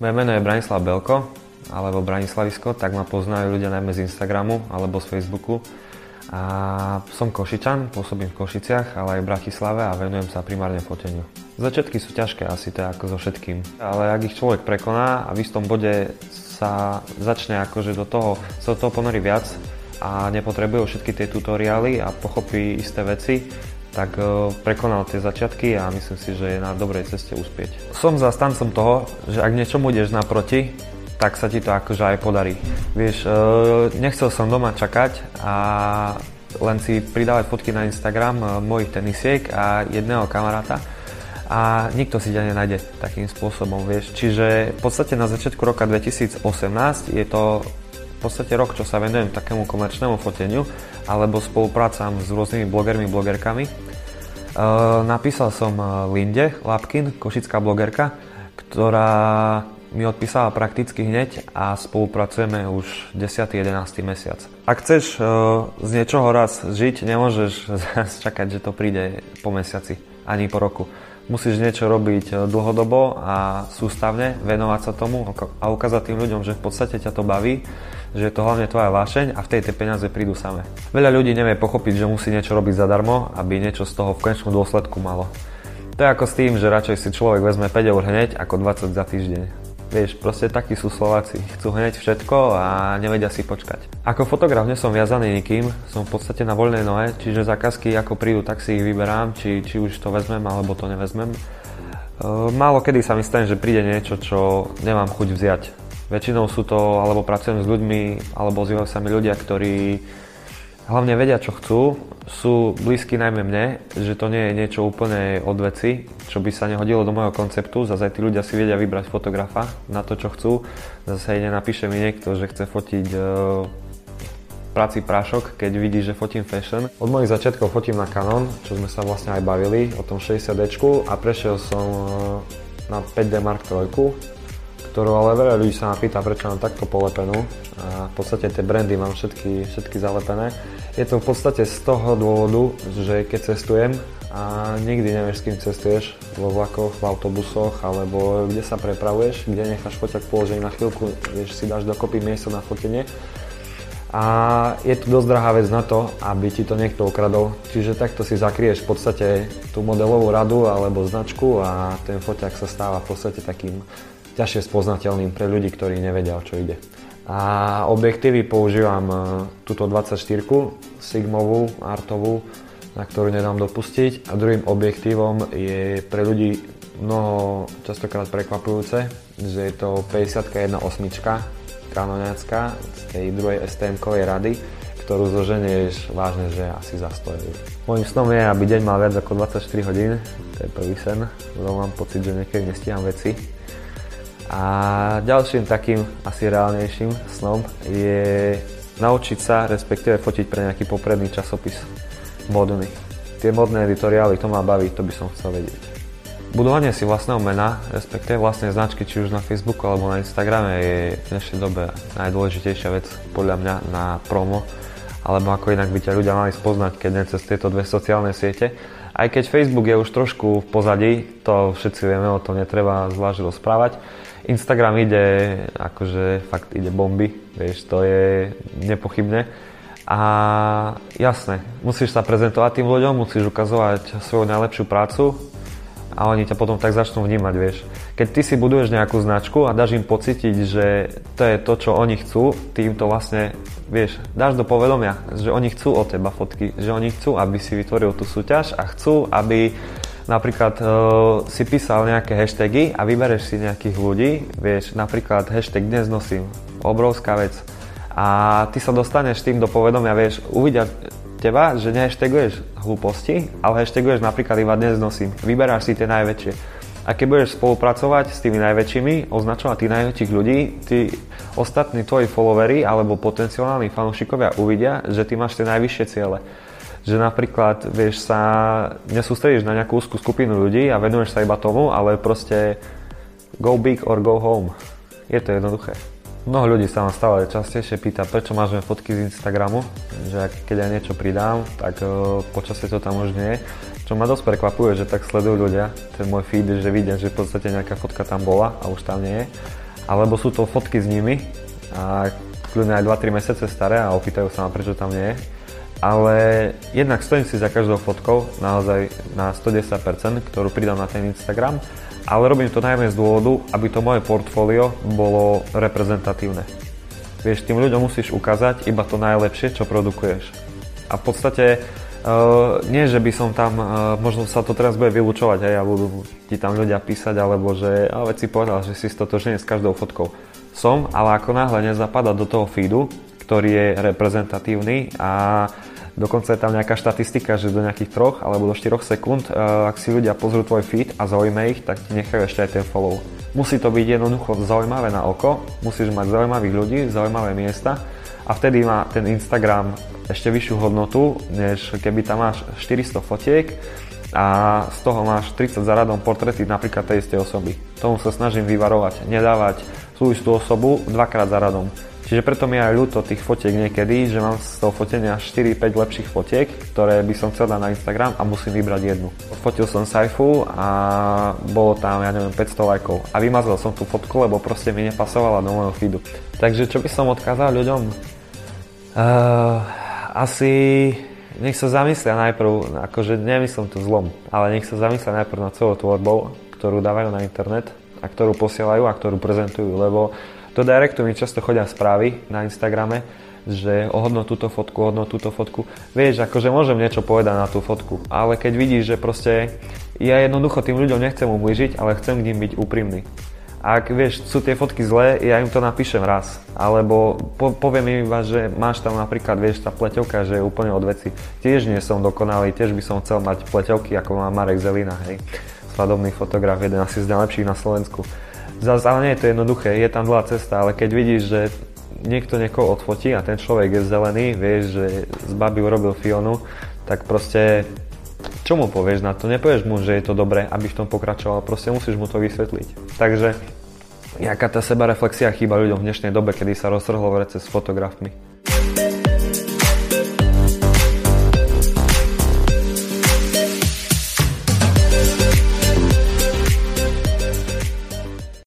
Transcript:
Moje meno je Branislav Belko, alebo Branislavisko, tak ma poznajú ľudia najmä z Instagramu alebo z Facebooku. A som Košičan, pôsobím v Košiciach, ale aj v Bratislave a venujem sa primárne foteniu. Začiatky sú ťažké, asi to je ako so všetkým. Ale ak ich človek prekoná a v istom bode sa začne akože do toho, sa do toho ponorí viac a nepotrebuje všetky tie tutoriály a pochopí isté veci, tak e, prekonal tie začiatky a myslím si, že je na dobrej ceste uspieť. Som zastancom toho, že ak niečomu ideš naproti, tak sa ti to akože aj podarí. Vieš, e, nechcel som doma čakať a len si pridávať fotky na Instagram e, mojich tenisiek a jedného kamaráta a nikto si ťa nenájde takým spôsobom, vieš. Čiže v podstate na začiatku roka 2018 je to podstate rok, čo sa venujem takému komerčnému foteniu alebo spoluprácam s rôznymi blogermi, blogerkami. E, napísal som e, Linde Lapkin, košická blogerka, ktorá mi odpísala prakticky hneď a spolupracujeme už 10-11 mesiac. Ak chceš e, z niečoho raz žiť, nemôžeš čakať, že to príde po mesiaci ani po roku. Musíš niečo robiť dlhodobo a sústavne, venovať sa tomu a ukázať tým ľuďom, že v podstate ťa to baví že je to hlavne tvoja vášeň a v tej tie peniaze prídu same. Veľa ľudí nevie pochopiť, že musí niečo robiť zadarmo, aby niečo z toho v konečnom dôsledku malo. To je ako s tým, že radšej si človek vezme 5 eur hneď ako 20 za týždeň. Vieš, proste takí sú Slováci. Chcú hneď všetko a nevedia si počkať. Ako fotograf nie som viazaný nikým, som v podstate na voľnej nohe, čiže zákazky ako prídu, tak si ich vyberám, či, či už to vezmem alebo to nevezmem. Ehm, málo kedy sa mi stane, že príde niečo, čo nemám chuť vziať. Väčšinou sú to, alebo pracujem s ľuďmi, alebo ozývajú sa mi ľudia, ktorí hlavne vedia, čo chcú, sú blízky najmä mne, že to nie je niečo úplne od veci, čo by sa nehodilo do môjho konceptu. Zase aj tí ľudia si vedia vybrať fotografa na to, čo chcú. Zase aj napíše mi niekto, že chce fotiť e, práci prášok, keď vidí, že fotím fashion. Od mojich začiatkov fotím na Canon, čo sme sa vlastne aj bavili o tom 60D a prešiel som e, na 5D Mark III, ktorú ale veľa ľudí sa ma pýta, prečo mám takto polepenú. A v podstate tie brandy mám všetky, všetky zalepené. Je to v podstate z toho dôvodu, že keď cestujem a nikdy nevieš, s kým cestuješ vo vlakoch, v autobusoch alebo kde sa prepravuješ, kde necháš foťak položený na chvíľku, vieš, si dáš dokopy miesto na fotenie. A je to dosť drahá vec na to, aby ti to niekto ukradol. Čiže takto si zakrieš v podstate tú modelovú radu alebo značku a ten foťak sa stáva v podstate takým ťažšie spoznateľným pre ľudí, ktorí nevedia, o čo ide. A objektívy používam e, túto 24 Sigmovú, artovú, na ktorú nedám dopustiť. A druhým objektívom je pre ľudí mnoho častokrát prekvapujúce, že je to 50 1.8 kanoniacká z tej druhej STM-kovej rady, ktorú zoženieš vážne, že asi za 100 eur. Mojím snom je, aby deň mal viac ako 24 hodín, to je prvý sen, lebo mám pocit, že niekedy nestíham veci a ďalším takým asi reálnejším snom je naučiť sa, respektíve fotiť pre nejaký popredný časopis modný. Tie modné editoriály, to ma baví, to by som chcel vedieť. Budovanie si vlastného mena, respektíve vlastnej značky, či už na Facebooku alebo na Instagrame je v dnešnej dobe najdôležitejšia vec podľa mňa na promo, alebo ako inak by ťa ľudia mali spoznať, keď nie cez tieto dve sociálne siete. Aj keď Facebook je už trošku v pozadí, to všetci vieme, o tom netreba zvlášť rozprávať, Instagram ide, akože fakt ide bomby, vieš, to je nepochybné. A jasné, musíš sa prezentovať tým ľuďom, musíš ukazovať svoju najlepšiu prácu a oni ťa potom tak začnú vnímať, vieš. Keď ty si buduješ nejakú značku a dáš im pocítiť, že to je to, čo oni chcú, ty im to vlastne, vieš, dáš do povedomia, že oni chcú od teba fotky, že oni chcú, aby si vytvoril tú súťaž a chcú, aby napríklad uh, si písal nejaké hashtagy a vybereš si nejakých ľudí, vieš, napríklad hashtag dnes nosím, obrovská vec. A ty sa dostaneš tým do povedomia, vieš, uvidia teba, že nehashtaguješ hlúposti, ale hashtaguješ napríklad iba dnes nosím. Vyberáš si tie najväčšie. A keď budeš spolupracovať s tými najväčšími, označovať tých najväčších ľudí, tí ostatní tvoji followery alebo potenciálni fanúšikovia uvidia, že ty máš tie najvyššie ciele že napríklad vieš sa nesústredíš na nejakú úzkú skupinu ľudí a venuješ sa iba tomu, ale proste go big or go home. Je to jednoduché. Mnoho ľudí sa ma stále častejšie pýta, prečo máš fotky z Instagramu, že keď ja niečo pridám, tak uh, počasie to tam už nie. Čo ma dosť prekvapuje, že tak sledujú ľudia ten môj feed, že vidia, že v podstate nejaká fotka tam bola a už tam nie je. alebo sú to fotky s nimi a kľudne aj 2-3 mesiace staré a opýtajú sa ma, prečo tam nie je. Ale jednak stojím si za každou fotkou, naozaj na 110%, ktorú pridám na ten Instagram, ale robím to najmä z dôvodu, aby to moje portfólio bolo reprezentatívne. Vieš, tým ľuďom musíš ukázať iba to najlepšie, čo produkuješ. A v podstate Uh, nie, že by som tam, uh, možno sa to teraz bude vylúčovať, hej, a budú ti tam ľudia písať, alebo že, ale si povedal, že si stotožne s každou fotkou. Som, ale ako náhle nezapadá do toho feedu, ktorý je reprezentatívny a dokonca je tam nejaká štatistika, že do nejakých troch alebo do 4 sekúnd, uh, ak si ľudia pozrú tvoj feed a zaujíma ich, tak ti nechajú ešte aj ten follow. Musí to byť jednoducho zaujímavé na oko, musíš mať zaujímavých ľudí, zaujímavé miesta a vtedy má ten Instagram ešte vyššiu hodnotu, než keby tam máš 400 fotiek a z toho máš 30 za radom portrety napríklad tej istej osoby. Tomu sa snažím vyvarovať, nedávať tú istú osobu dvakrát za radom. Čiže preto mi aj ľúto tých fotiek niekedy, že mám z toho fotenia 4-5 lepších fotiek, ktoré by som chcel dať na Instagram a musím vybrať jednu. Fotil som Saifu a bolo tam, ja neviem, 500 lajkov. A vymazal som tú fotku, lebo proste mi nepasovala do môjho feedu. Takže čo by som odkázal ľuďom? Uh, asi nech sa zamyslia najprv, akože nemyslím to zlom, ale nech sa zamyslia najprv nad celou tvorbou, ktorú dávajú na internet a ktorú posielajú a ktorú prezentujú, lebo do directu mi často chodia správy na Instagrame, že ohodno túto fotku, ohodno túto fotku. Vieš, akože môžem niečo povedať na tú fotku, ale keď vidíš, že proste ja jednoducho tým ľuďom nechcem ublížiť, ale chcem k ním byť úprimný. Ak vieš, sú tie fotky zlé, ja im to napíšem raz. Alebo po, poviem im iba, že máš tam napríklad, vieš, tá pleťovka, že je úplne od veci. Tiež nie som dokonalý, tiež by som chcel mať pleťovky, ako má Marek Zelina, hej. Svadobný fotograf, jeden asi z najlepších na Slovensku. Zas, ale nie je to jednoduché, je tam dlhá cesta, ale keď vidíš, že niekto niekoho odfotí a ten človek je zelený, vieš, že z baby urobil Fionu, tak proste čo mu povieš na to? Nepovieš mu, že je to dobré, aby v tom pokračoval, proste musíš mu to vysvetliť. Takže jaká tá sebareflexia chýba ľuďom v dnešnej dobe, kedy sa roztrhlo vrece s fotografmi.